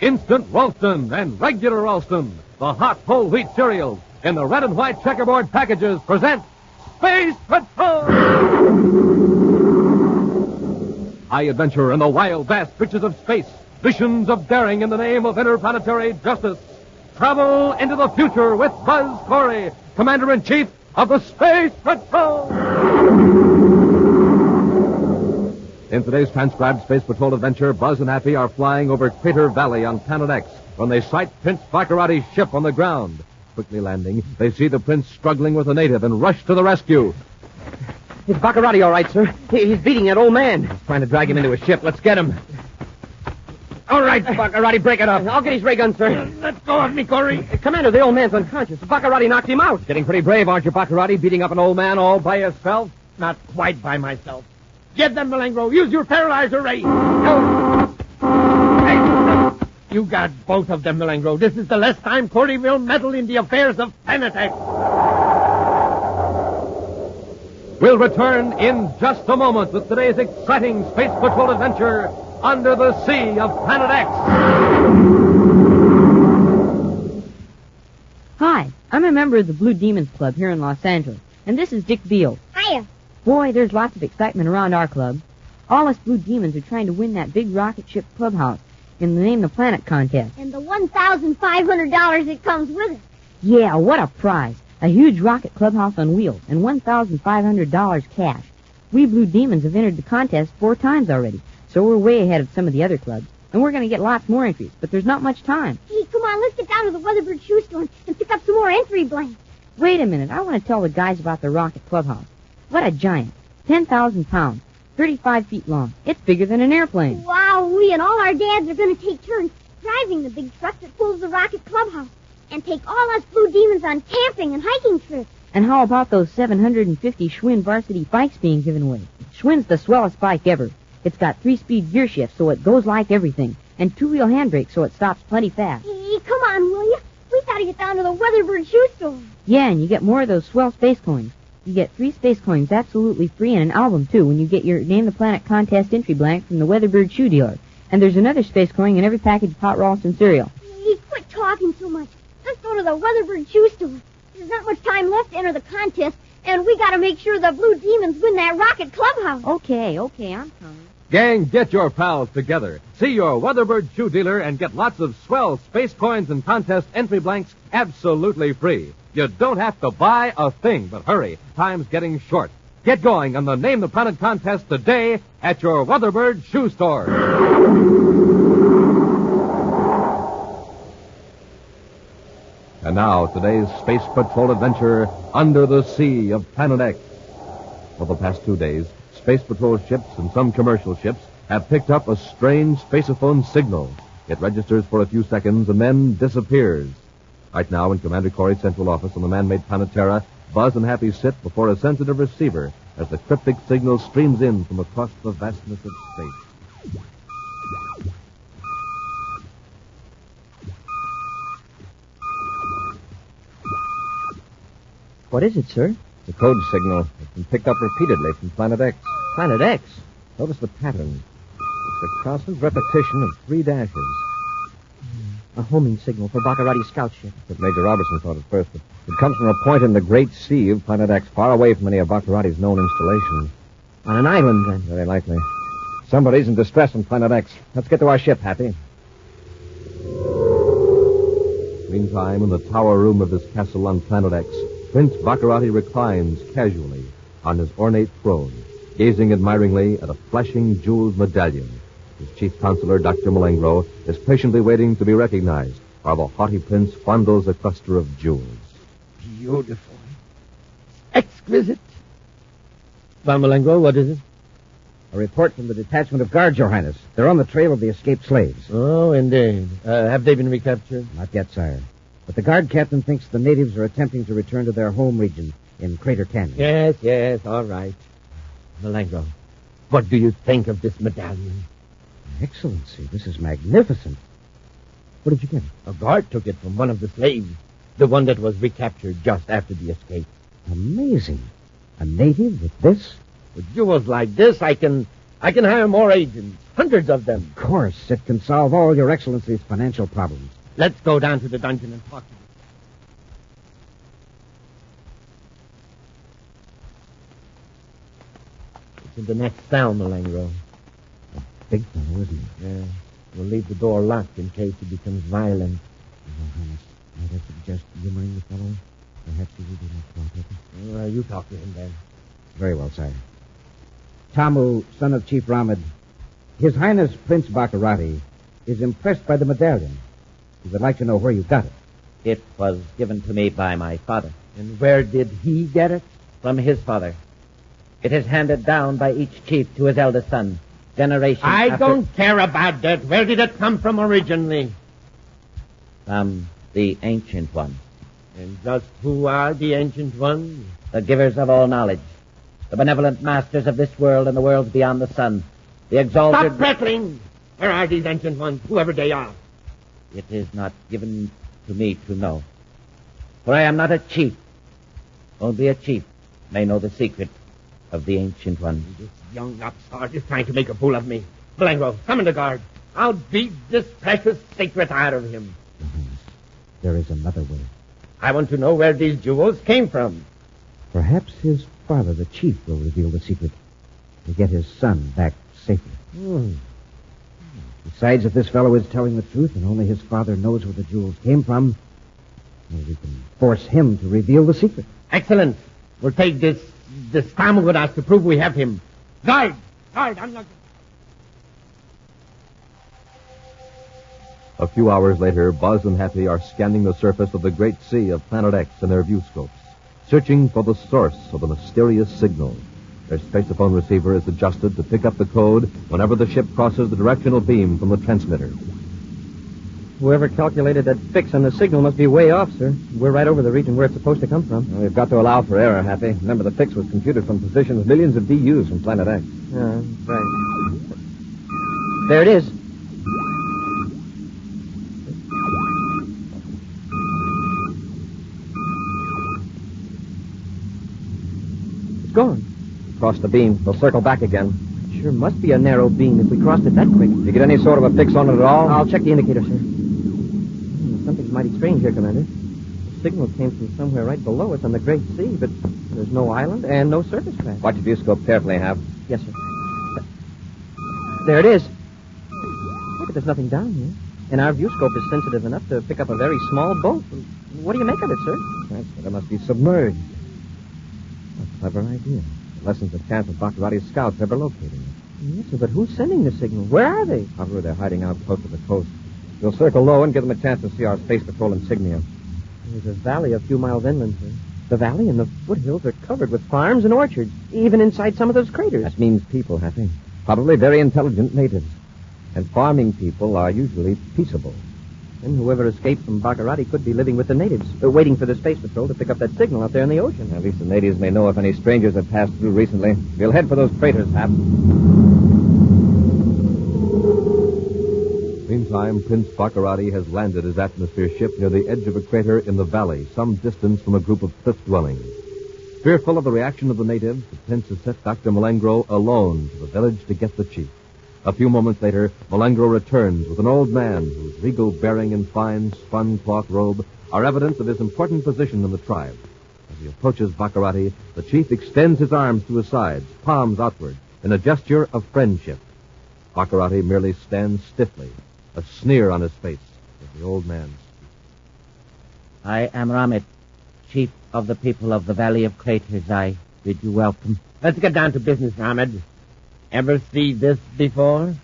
Instant Ralston and regular Ralston, the hot whole wheat cereals in the red and white checkerboard packages present Space Patrol! High adventure in the wild, vast reaches of space. Visions of daring in the name of interplanetary justice. Travel into the future with Buzz Corey, Commander in Chief of the Space Patrol! In today's transcribed Space Patrol adventure, Buzz and Happy are flying over Crater Valley on Planet X when they sight Prince Baccarati's ship on the ground. Quickly landing, they see the prince struggling with a native and rush to the rescue. Is Baccarati all right, sir? He's beating that old man. He's trying to drag him into a ship. Let's get him. All right, Baccarati, break it up. I'll get his ray gun, sir. Let go of me, Corey. Uh, Commander, the old man's unconscious. Baccarati knocked him out. Getting pretty brave, aren't you, Baccarati, beating up an old man all by yourself? Not quite by myself. Get them, Malengro. Use your paralyzer ray. No. Hey, you got both of them, Malengro. This is the last time Corey will meddle in the affairs of Planet X. We'll return in just a moment with today's exciting Space Patrol adventure under the sea of Planet X. Hi, I'm a member of the Blue Demons Club here in Los Angeles, and this is Dick Beals. Boy, there's lots of excitement around our club. All us Blue Demons are trying to win that big rocket ship clubhouse in the Name the Planet contest. And the $1,500 that comes with it. Yeah, what a prize! A huge rocket clubhouse on wheels and $1,500 cash. We Blue Demons have entered the contest four times already, so we're way ahead of some of the other clubs. And we're going to get lots more entries, but there's not much time. Hey, come on, let's get down to the Weatherbird shoe store and pick up some more entry blanks. Wait a minute, I want to tell the guys about the rocket clubhouse. What a giant. 10,000 pounds. 35 feet long. It's bigger than an airplane. Wow, we and all our dads are going to take turns driving the big truck that pulls the rocket clubhouse and take all us blue demons on camping and hiking trips. And how about those 750 Schwinn varsity bikes being given away? Schwinn's the swellest bike ever. It's got three-speed gear shifts, so it goes like everything, and two-wheel handbrakes, so it stops plenty fast. Hey, come on, will you? We got to get down to the Weatherbird shoe store. Yeah, and you get more of those swell space coins. You get three space coins absolutely free and an album, too, when you get your Name the Planet contest entry blank from the Weatherbird shoe dealer. And there's another space coin in every package of hot Ralston cereal. Hey, quit talking so much. Let's go to the Weatherbird shoe store. There's not much time left to enter the contest, and we got to make sure the blue demons win that rocket clubhouse. Okay, okay, I'm coming. Gang, get your pals together. See your Weatherbird shoe dealer and get lots of swell space coins and contest entry blanks absolutely free. You don't have to buy a thing, but hurry. Time's getting short. Get going on the Name the Planet contest today at your Weatherbird shoe store. And now, today's Space Patrol adventure under the sea of Planet X. For the past two days, Space Patrol ships and some commercial ships have picked up a strange spaceophone signal. It registers for a few seconds and then disappears. Right now, in Commander Corey's central office on the man-made planet Terra, Buzz and Happy sit before a sensitive receiver as the cryptic signal streams in from across the vastness of space. What is it, sir? The code signal has been picked up repeatedly from Planet X. Planet X. Notice the pattern. It's a constant repetition of three dashes. A homing signal for Baccarati's scout ship. What Major Robertson thought at first, but it comes from a point in the great sea of Planet X, far away from any of Baccarati's known installations. On an island, then. Very likely. Somebody's in distress on Planet X. Let's get to our ship, Happy. Meantime, in the tower room of his castle on Planet X, Prince Baccarati reclines casually on his ornate throne, gazing admiringly at a flashing jeweled medallion. His chief counselor, Dr. Malengro, is patiently waiting to be recognized while the haughty prince fondles a cluster of jewels. Beautiful. Exquisite. Von Malengro, what is it? A report from the detachment of guards, Your Highness. They're on the trail of the escaped slaves. Oh, indeed. Uh, have they been recaptured? Not yet, sire. But the guard captain thinks the natives are attempting to return to their home region in Crater Canyon. Yes, yes, all right. Malengro, what do you think of this medallion? Excellency, this is magnificent. What did you get? A guard took it from one of the slaves, the one that was recaptured just after the escape. Amazing. A native with this? With jewels like this, I can I can hire more agents, hundreds of them. Of course, it can solve all your excellency's financial problems. Let's go down to the dungeon and talk to him. It's in the next cell, Malengro. Big fellow, isn't he? Yeah. We'll leave the door locked in case he becomes violent. Your Highness, might I suggest humoring the fellow? Perhaps he will be more cooperative. Well, you talk to him then. Very well, sire. Tamu, son of Chief Ramad, His Highness Prince Baccarati is impressed by the medallion. He would like to know where you got it. It was given to me by my father. And where did he get it? From his father. It is handed down by each chief to his eldest son. Generation I after- don't care about that. Where did it come from originally? From the ancient one. And just who are the ancient ones? The givers of all knowledge. The benevolent masters of this world and the worlds beyond the sun. The exalted... Stop prattling! Where are these ancient ones, whoever they are? It is not given to me to know. For I am not a chief. Only a chief may know the secret of the ancient one. Young upstart is trying to make a fool of me. Blango, summon the guard. I'll beat this precious secret out of him. Your there is another way. I want to know where these jewels came from. Perhaps his father, the chief, will reveal the secret to get his son back safely. Hmm. Besides, if this fellow is telling the truth and only his father knows where the jewels came from, well, we can force him to reveal the secret. Excellent. We'll take this this us to prove we have him. Guard, I'm not... A few hours later, Buzz and Happy are scanning the surface of the great sea of Planet X in their viewscopes, searching for the source of the mysterious signal. Their spaceophone receiver is adjusted to pick up the code whenever the ship crosses the directional beam from the transmitter. Whoever calculated that fix on the signal must be way off, sir. We're right over the region where it's supposed to come from. Well, we've got to allow for error, Happy. Remember, the fix was computed from positions millions of DUs from Planet X. Yeah, right. There it is. It's gone. Cross the beam. We'll circle back again. Sure must be a narrow beam if we crossed it that quick. Did you get any sort of a fix on it at all? I'll check the indicator, sir. Mighty strange here, Commander. The signal came from somewhere right below us on the Great Sea, but there's no island and no surface craft. Watch your viewscope carefully, Hap. Yes, sir. There it is. Look, but there's nothing down here. And our viewscope is sensitive enough to pick up a very small boat. What do you make of it, sir? That's what it must be submerged. A clever idea. It lessens the chance of Baccarati's scouts ever locating it. Yes, sir, but who's sending the signal? Where are they? However, they're hiding out close to the coast. We'll circle low and give them a chance to see our space patrol insignia. There's a valley a few miles inland, sir. The valley and the foothills are covered with farms and orchards, even inside some of those craters. That means people, Happy. Probably very intelligent natives. And farming people are usually peaceable. And whoever escaped from Baccarati could be living with the natives, uh, waiting for the space patrol to pick up that signal out there in the ocean. At least the natives may know if any strangers have passed through recently. We'll head for those craters, Hap. Meantime, Prince Baccarati has landed his atmosphere ship near the edge of a crater in the valley, some distance from a group of cliff dwellings. Fearful of the reaction of the natives, the prince has sent Dr. Malengro alone to the village to get the chief. A few moments later, Malengro returns with an old man whose regal bearing and fine spun cloth robe are evidence of his important position in the tribe. As he approaches Baccarati, the chief extends his arms to his sides, palms outward, in a gesture of friendship. Baccarati merely stands stiffly, a sneer on his face, as the old man I am Ramit, chief of the people of the Valley of Craters. I bid you welcome. Let's get down to business, Ahmed. Ever see this before?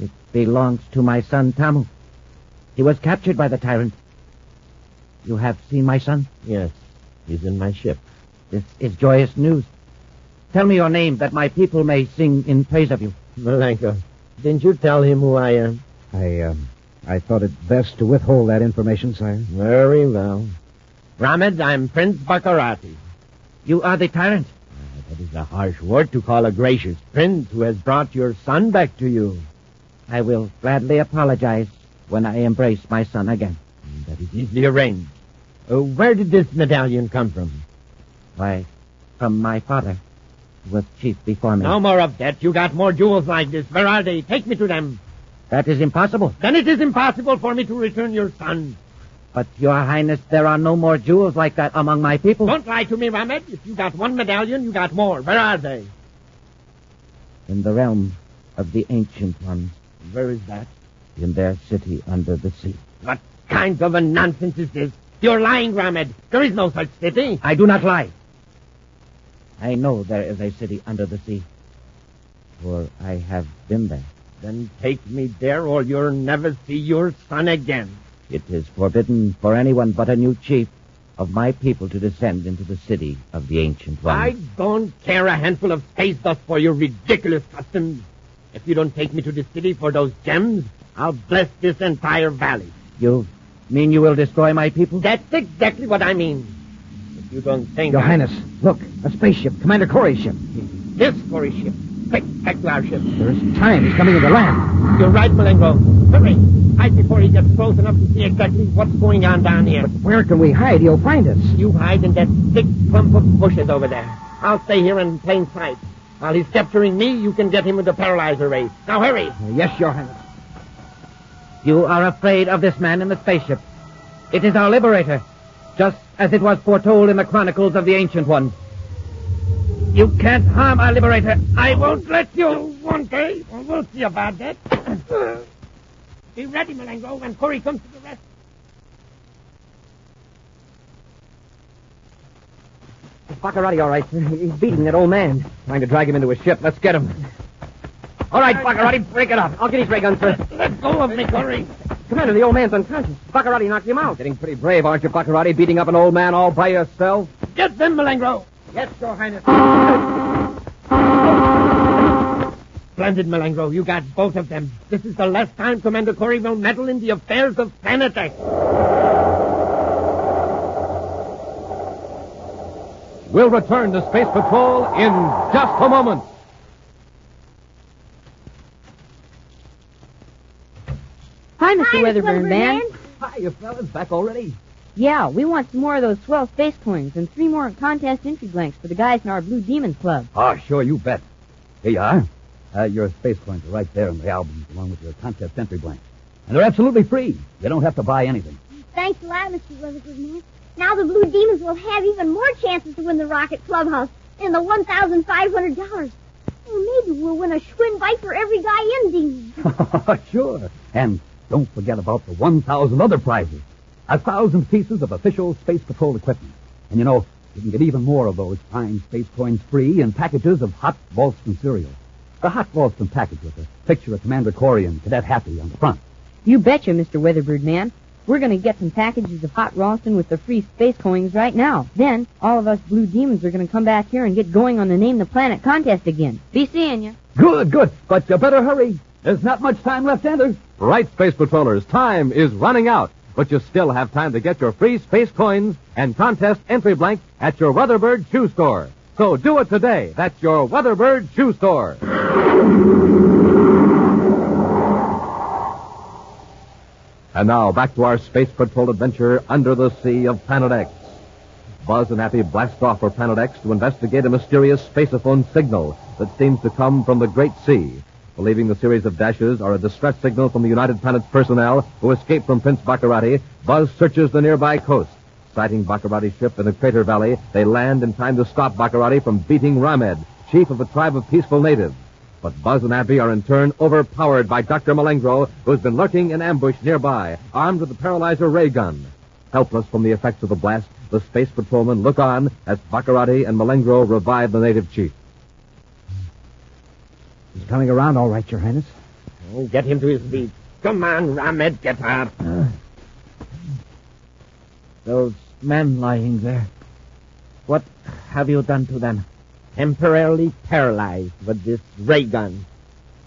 It belongs to my son Tamu. He was captured by the tyrant. You have seen my son? Yes. He's in my ship. This is joyous news. Tell me your name that my people may sing in praise of you. Malengro, didn't you tell him who I am? I, um, I thought it best to withhold that information, sire. Very well. Ramad, I'm Prince Baccarati. You are the tyrant. That is a harsh word to call a gracious prince who has brought your son back to you. I will gladly apologize when I embrace my son again. That is easily arranged. Uh, where did this medallion come from? Why, from my father. With Chief before me. No more of that. You got more jewels like this. Where are they? Take me to them. That is impossible. Then it is impossible for me to return your son. But, Your Highness, there are no more jewels like that among my people. Don't lie to me, Rahmed. If you got one medallion, you got more. Where are they? In the realm of the Ancient Ones, Where is that? in their city under the sea. What kind of a nonsense is this? You're lying, Rahmed. There is no such city. I do not lie. I know there is a city under the sea, for I have been there. Then take me there or you'll never see your son again. It is forbidden for anyone but a new chief of my people to descend into the city of the Ancient Ones. I don't care a handful of space dust for your ridiculous customs. If you don't take me to the city for those gems, I'll bless this entire valley. You mean you will destroy my people? That's exactly what I mean. If you don't think Your Highness, look, a spaceship, Commander Corey's ship. this for a ship. Quick, back to our ship. There is time. He's coming into land. You're right, Malengro. Hurry. Hide before he gets close enough to see exactly what's going on down here. But Where can we hide? He'll find us. You hide in that thick clump of bushes over there. I'll stay here in plain sight. While he's capturing me, you can get him with the paralyzer ray. Now hurry. Uh, yes, Your Highness. You are afraid of this man in the spaceship. It is our liberator, just as it was foretold in the chronicles of the Ancient Ones. You can't harm our liberator. I won't let you one eh? day. We'll see about that. Be ready, Malengro, when Corey comes to the rescue. Baccarati, all right. He's beating that old man. Trying to drag him into a ship. Let's get him. All right, Baccarati, break it up. I'll get his ray gun, first. Let go of me, Corey. Commander, the old man's unconscious. Baccarati knocked him out. Getting pretty brave, aren't you, Baccarati, beating up an old man all by yourself? Get them, Malengro. Yes, Your Highness. Splendid, Malengro. You got both of them. This is the last time Commander Corey will meddle in the affairs of Planet X. We'll return to Space Patrol in just a moment. Hi, Mr. Hi, Weatherbird Man. Hi, you fellas. Back already? Yeah, we want some more of those swell space coins and three more contest entry blanks for the guys in our Blue Demons Club. Oh, sure, you bet. Here you are. Uh, your space coins are right there in the albums, along with your contest entry blanks. And they're absolutely free. You don't have to buy anything. Thanks a lot, Mr. Weatherbird Man. Now the Blue Demons will have even more chances to win the Rocket Clubhouse and the $1,500. Well, maybe we'll win a Schwinn bike for every guy in Demons. Oh, sure. And don't forget about the 1,000 other prizes. A thousand pieces of official Space Patrol equipment. And you know, you can get even more of those fine space coins free in packages of hot Ralston cereal. The hot Ralston package with a picture of Commander Corey and Cadet Happy on the front. You betcha, Mr. Weatherbird Man. We're going to get some packages of hot Ralston with the free space coins right now. Then, all of us Blue Demons are going to come back here and get going on the Name the Planet contest again. Be seeing you. Good, good. But you better hurry. There's not much time left, Anders. Right, Space Patrollers, time is running out, but you still have time to get your free space coins and contest entry blank at your Weatherbird shoe store. So do it today. That's your Weatherbird shoe store. And now back to our Space Patrol adventure under the sea of Planet X. Buzz and Happy blast off for Planet X to investigate a mysterious spaceophone signal that seems to come from the Great Sea. Believing the series of dashes are a distress signal from the United Planets personnel who escaped from Prince Baccarati, Buzz searches the nearby coast. Sighting Baccarati's ship in the crater valley, they land in time to stop Baccarati from beating Ramed, chief of a tribe of peaceful natives. But Buzz and Happy are in turn overpowered by Dr. Malengro, who's been lurking in ambush nearby, armed with a paralyzer ray gun. Helpless from the effects of the blast, the space patrolmen look on as Baccarati and Malengro revive the native chief. He's coming around all right, Your Highness. Oh, get him to his feet. Come on, Ramed, get up. Uh, those men lying there. What have you done to them? Temporarily paralyzed with this ray gun.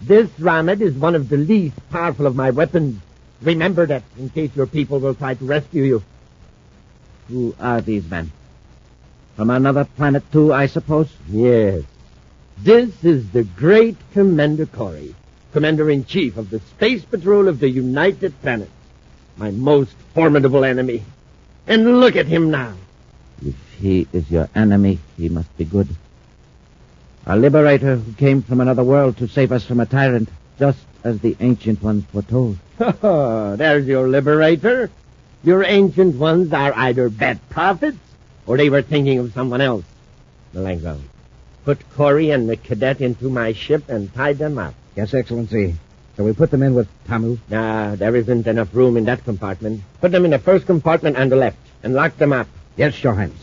This, Ramed, is one of the least powerful of my weapons. Remember that in case your people will try to rescue you. Who are these men? From another planet, too, I suppose? Yes. This is the great Commander Corey, Commander-in-Chief of the Space Patrol of the United Planets. My most formidable enemy. And look at him now. If he is your enemy, he must be good. A liberator who came from another world to save us from a tyrant, just as the ancient ones foretold. Oh, there's your liberator. Your ancient ones are either bad prophets or they were thinking of someone else. Malengro, put Corey and the cadet into my ship and tie them up. Yes, Excellency. Shall we put them in with Tamu? Nah, there isn't enough room in that compartment. Put them in the first compartment on the left and lock them up. Yes, Your Highness.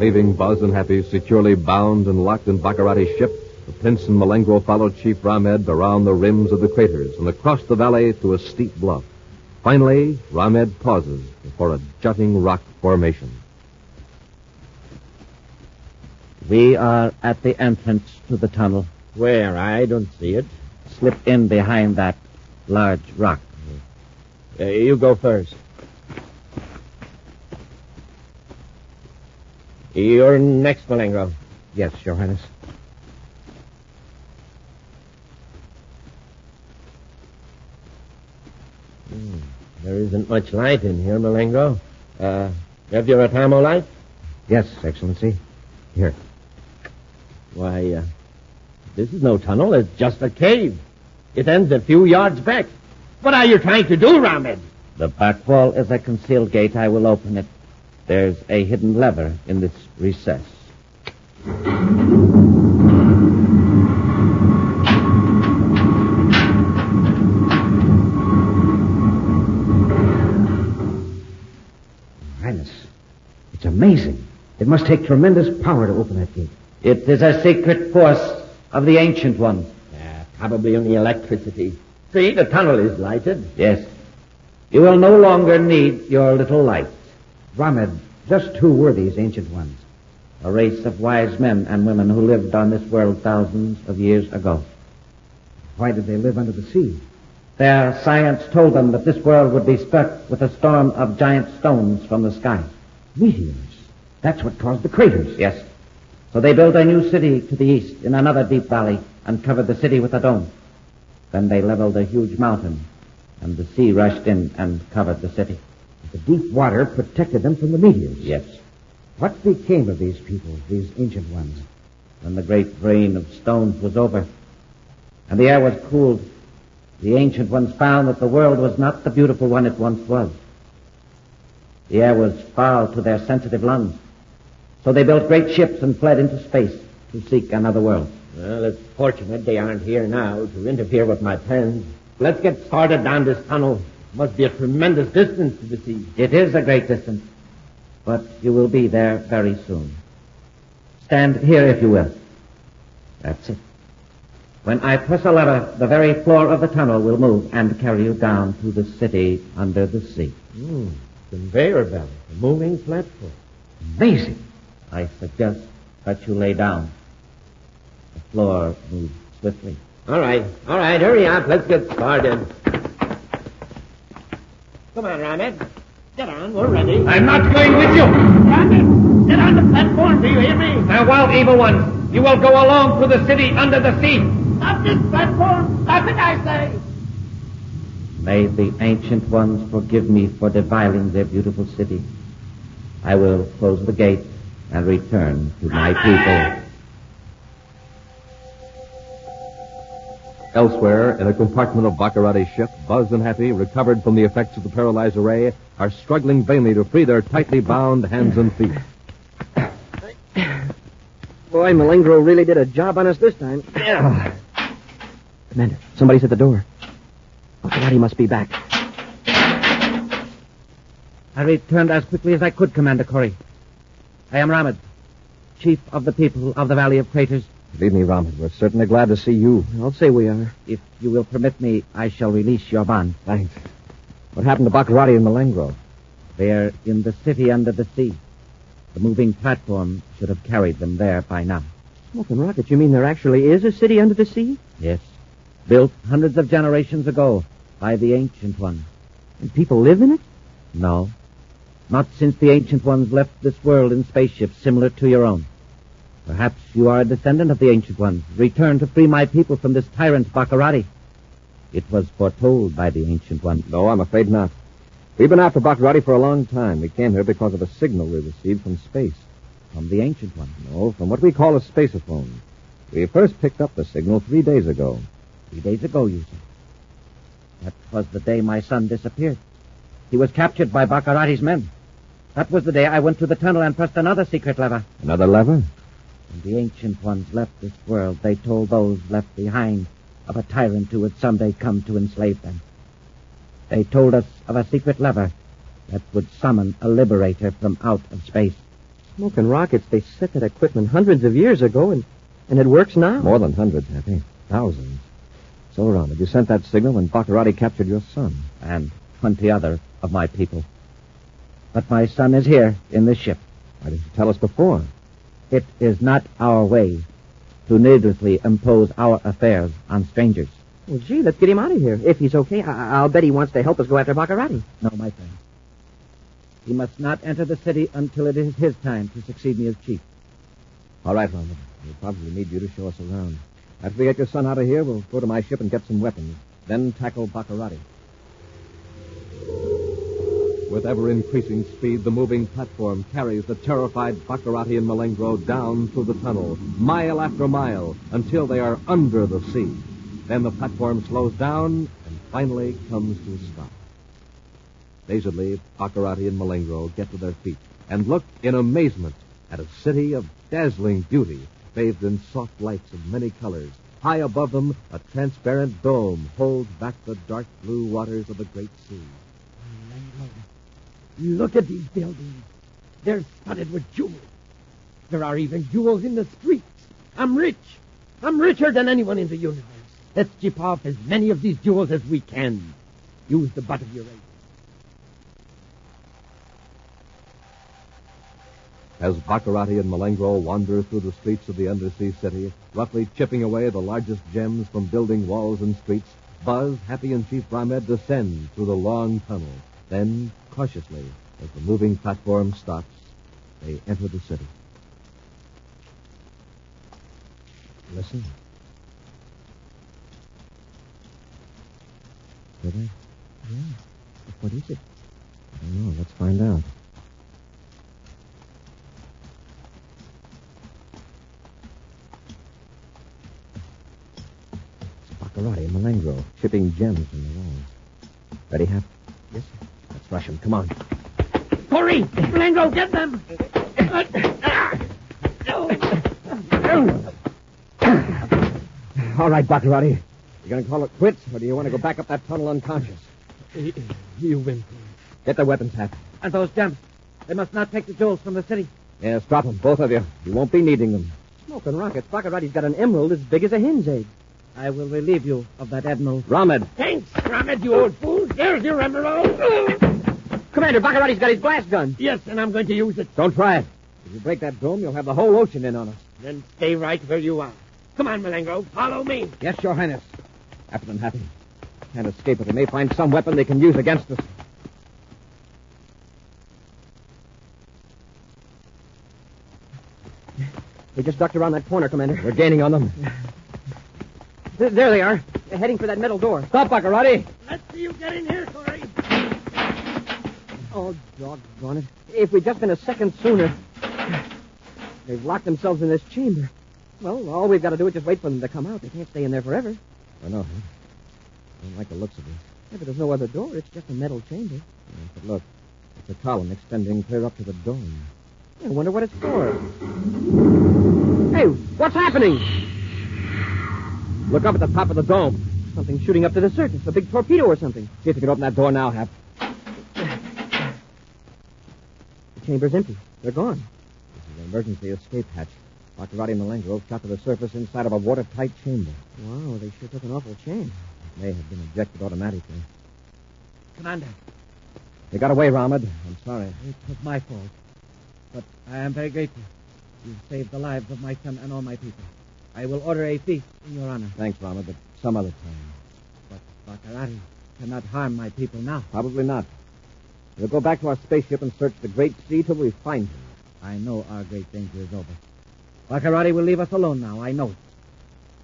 Leaving Buzz and Happy securely bound and locked in Baccarati's ship, the Prince and Malengro followed Chief Ramed around the rims of the craters and across the valley to a steep bluff. Finally, Ramed pauses before a jutting rock formation. We are at the entrance to the tunnel. Where? I don't see it. Slip in behind that large rock. Uh, you go first. You're next, Malengro. Yes, Your Highness. Hmm. There isn't much light in here, Malengro. Uh, have your Atamo light? Yes, Excellency. Here. Why, uh, this is no tunnel. It's just a cave. It ends a few yards back. What are you trying to do, Ramed? The back wall is a concealed gate. I will open it. There's a hidden lever in this recess. Highness, it's amazing. It must take tremendous power to open that gate. It is a secret force of the ancient ones. Uh, probably only electricity. See, the tunnel is lighted. Yes. You will no longer need your little light. Ramed, just who were these ancient ones? A race of wise men and women who lived on this world thousands of years ago. Why did they live under the sea? Their science told them that this world would be struck with a storm of giant stones from the sky. Meteors. That's what caused the craters. Yes. So they built a new city to the east in another deep valley and covered the city with a dome. Then they leveled a huge mountain, and the sea rushed in and covered the city. The deep water protected them from the meteors. Yes. What became of these people, these ancient ones? When the great rain of stones was over, and the air was cooled, the ancient ones found that the world was not the beautiful one it once was. The air was foul to their sensitive lungs. So they built great ships and fled into space to seek another world. Well, it's fortunate they aren't here now to interfere with my plans. Let's get started down this tunnel. Must be a tremendous distance to the sea. It is a great distance, but you will be there very soon. Stand here if you will. That's it. When I press a lever, the very floor of the tunnel will move and carry you down to the city under the sea. Hmm. Conveyor belt. A moving platform. Amazing. I suggest that you lay down. The floor moves swiftly. All right. All right. Hurry up. Let's get started. Come on, Ramet. Get on. We're ready. I'm not going with you. Ramet, get on the platform. Do you hear me? Farewell, evil ones. You will go alone through the city under the sea. Stop this platform. Stop it, I say. May the ancient ones forgive me for defiling their beautiful city. I will close the gate and return to my people. Elsewhere, in a compartment of Baccarati's ship, Buzz and Happy, recovered from the effects of the paralyzer ray, are struggling vainly to free their tightly bound hands and feet. Boy, Malengro really did a job on us this time. Commander, somebody's at the door. Baccarati must be back. I returned as quickly as I could, Commander Corey. I am Ramad, chief of the people of the Valley of Craters. Believe me, Ramed, we're certainly glad to see you. I'll say we are. If you will permit me, I shall release your bond. Thanks. What happened to Baccarati and Malengro? They're in the city under the sea. The moving platform should have carried them there by now. Smoking rockets, you mean there actually is a city under the sea? Yes. Built hundreds of generations ago by the Ancient One. And people live in it? No. Not since the Ancient Ones left this world in spaceships similar to your own. Perhaps you are a descendant of the Ancient Ones, returned to free my people from this tyrant Baccarati. It was foretold by the Ancient ones. No, I'm afraid not. We've been after Baccarati for a long time. We came here because of a signal we received from space. From the ancient one. No, from what we call a spaceophone. We first picked up the signal three days ago. Three days ago, you say. That was the day my son disappeared. He was captured by Baccarati's men. That was the day I went to the tunnel and pressed another secret lever. Another lever? When the ancient ones left this world, they told those left behind of a tyrant who would someday come to enslave them. They told us of a secret lever that would summon a liberator from out of space. Smoking rockets, they set that equipment hundreds of years ago, and, and it works now. More than hundreds, Happy. Thousands. So, Ronald, you sent that signal when Baccarati captured your son. And twenty other of my people. But my son is here in this ship. Why didn't you tell us before? It is not our way to needlessly impose our affairs on strangers. Well, gee, let's get him out of here. If he's okay, I- I'll bet he wants to help us go after Baccarati. No, my friend. He must not enter the city until it is his time to succeed me as chief. All right, Ronald. We'll probably need you to show us around. After we get your son out of here, we'll go to my ship and get some weapons. Then tackle Baccarati. With ever increasing speed, the moving platform carries the terrified Baccarati and Malengro down through the tunnel, mile after mile, until they are under the sea. Then the platform slows down and finally comes to a stop. Dazedly, Baccarati and Malengro get to their feet and look in amazement at a city of dazzling beauty, bathed in soft lights of many colors. High above them, a transparent dome holds back the dark blue waters of the great sea. Look at these buildings. They're studded with jewels. There are even jewels in the streets. I'm rich. I'm richer than anyone in the universe. Let's chip off as many of these jewels as we can. Use the butt of your razor. As Baccarati and Malengro wander through the streets of the undersea city, roughly chipping away the largest gems from building walls and streets, Buzz, Happy, and Chief Ramed descend through the long tunnel. Then, cautiously, as the moving platform stops, they enter the city. Listen. Did I? Yeah. What is it? I don't know. Let's find out. It's Baccarati and Malengro chipping gems from the walls. Ready, Hap? Yes. Let's rush them. Come on. Hurry! Blanco, get them! All right, Baccarati. You going to call it quits, or do you want to go back up that tunnel unconscious? You win. Get the weapons, Hap. And those gems. They must not take the jewels from the city. Yes, drop them, both of you. You won't be needing them. Smoking rockets, Baccarati's got an emerald as big as a hen's egg. I will relieve you of that emerald. Ramed. Thanks, Ramet, you old fool. There's your emerald. Commander, Baccarati's got his blast gun. Yes, and I'm going to use it. Don't try it. If you break that dome, you'll have the whole ocean in on us. Then stay right where you are. Come on, Malengro. Follow me. Yes, Your Highness. Captain Happy. Can't escape it. They may find some weapon they can use against us. They just ducked around that corner, Commander. We're gaining on them. There they are. They're heading for that metal door. Stop, Baccarati. Let's see you get in here, Corey. Oh, doggone it. If we'd just been a second sooner. They've locked themselves in this chamber. Well, all we've got to do is just wait for them to come out. They can't stay in there forever. I know, huh? I don't like the looks of it. Yeah, but there's no other door. It's just a metal chamber. Yeah, but look, it's a column extending clear up to the dome. I wonder what it's for. Hey, what's happening? Look up at the top of the dome. Something shooting up to the surface. A big torpedo or something. See if you can open that door now, Hap. The chamber's empty. They're gone. This is an emergency escape hatch. Baccarati and Malengro shot to the surface inside of a watertight chamber. Wow, they sure took an awful chance. It may have been ejected automatically. Commander, They got away, Ramad. I'm sorry. it was my fault. But I am very grateful. You saved the lives of my son and all my people. I will order a feast in your honor. Thanks, Ramad, but some other time. But Baccarati cannot harm my people now. Probably not. We'll go back to our spaceship and search the great sea till we find him. I know our great danger is over. Baccarati will leave us alone now, I know.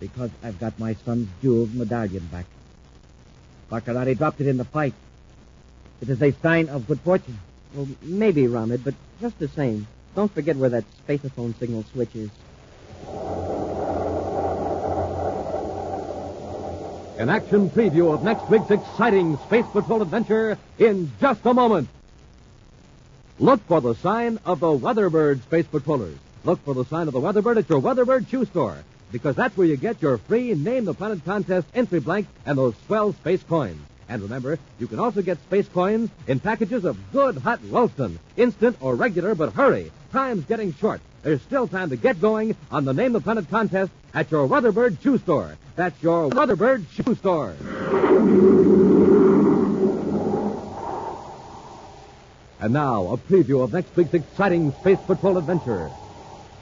Because I've got my son's jeweled medallion back. Baccarati dropped it in the fight. It is a sign of good fortune. Well, maybe, Ramid, but just the same, Don't forget where that spaceophone signal switch is. An action preview of next week's exciting Space Patrol adventure in just a moment. Look for the sign of the Weatherbird Space Patrollers. Look for the sign of the Weatherbird at your Weatherbird shoe store, because that's where you get your free Name the Planet contest entry blank and those swell space coins. And remember, you can also get space coins in packages of good hot Ralston, instant or regular, but hurry. Time's getting short. There's still time to get going on the Name the Planet contest at your Weatherbird shoe store. That's your Weatherbird shoe store. And now, a preview of next week's exciting Space Patrol adventure.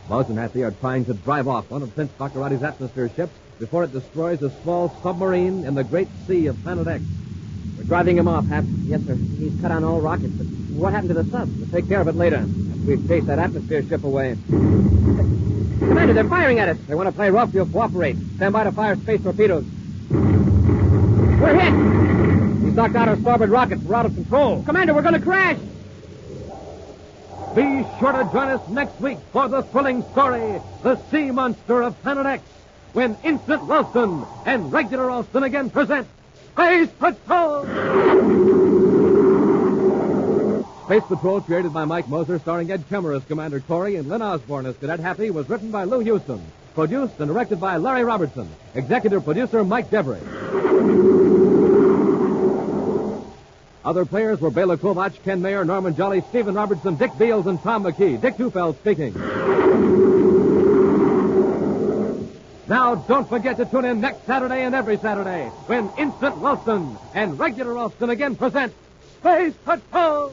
Buzz and Happy are trying to drive off one of Prince Baccarati's atmosphere ships before it destroys a small submarine in the great sea of Planet X. We're driving him off, Hap. Yes, sir. He's cut on all rockets, but what happened to the sub? We'll take care of it later. We've chased that atmosphere ship away. Commander, they're firing at us. They want to play rough, you'll cooperate. Stand by to fire space torpedoes. We're hit. He's knocked out our starboard rockets. We're out of control. Commander, we're going to crash. Be sure to join us next week for the thrilling story, The Sea Monster of Planet X, when Instant Ralston and Regular Ralston again present Space Patrol! Space Patrol, created by Mike Moser, starring Ed Kemmer as Commander Corey and Lyn Osborn as Cadet Happy, was written by Lou Huston. Produced and directed by Larry Robertson. Executive producer Mike Devery. Other players were Bela Kovacs, Ken Mayer, Norman Jolly, Stephen Robertson, Dick Beals, and Tom McKee. Dick Tufeld speaking. Now, don't forget to tune in next Saturday and every Saturday when Instant Ralston and Regular Ralston again present Space Patrol!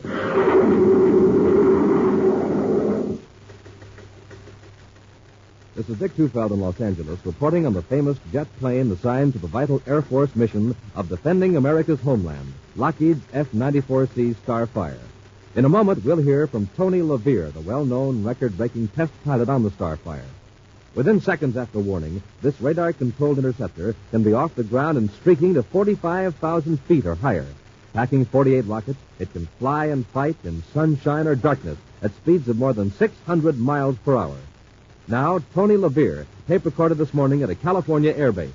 This is Dick Tufeld in Los Angeles reporting on the famous jet plane assigned to the vital Air Force mission of defending America's homeland, Lockheed's F-94C Starfire. In a moment, we'll hear from Tony LeVier, the well-known record-breaking test pilot on the Starfire. Within seconds after warning, this radar-controlled interceptor can be off the ground and streaking to 45,000 feet or higher. Packing 48 rockets, it can fly and fight in sunshine or darkness at speeds of more than 600 miles per hour. Now, Tony LeVier, tape recorded this morning at a California air base.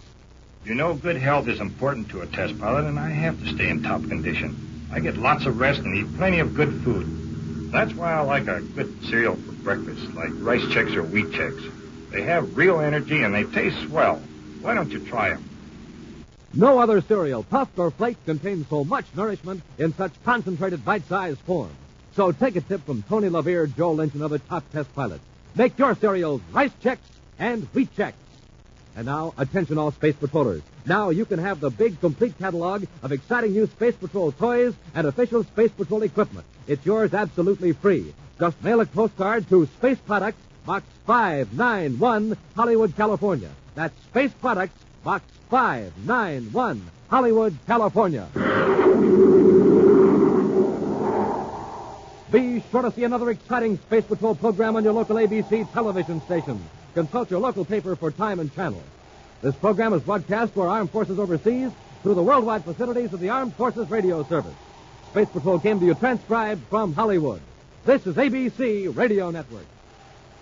You know, good health is important to a test pilot, and I have to stay in top condition. I get lots of rest and eat plenty of good food. That's why I like a good cereal for breakfast, like Rice Chex or Wheat Chex. They have real energy and they taste swell. Why don't you try them? No other cereal, puffed or flaked, contains so much nourishment in such concentrated bite-sized form. So take a tip from Tony LeVier, Joe Lynch, and other top test pilots. Make your cereals Rice Chex and Wheat Chex. And now, attention all Space Patrollers. Now you can have the big complete catalog of exciting new Space Patrol toys and official Space Patrol equipment. It's yours absolutely free. Just mail a postcard to Space Products, Box 591, Hollywood, California. That's Space Products, Box 591, Hollywood, California. Be sure to see another exciting Space Patrol program on your local ABC television station. Consult your local paper for time and channel. This program is broadcast our armed forces overseas through the worldwide facilities of the Armed Forces Radio Service. Space Patrol came to you transcribed from Hollywood. This is ABC Radio Network.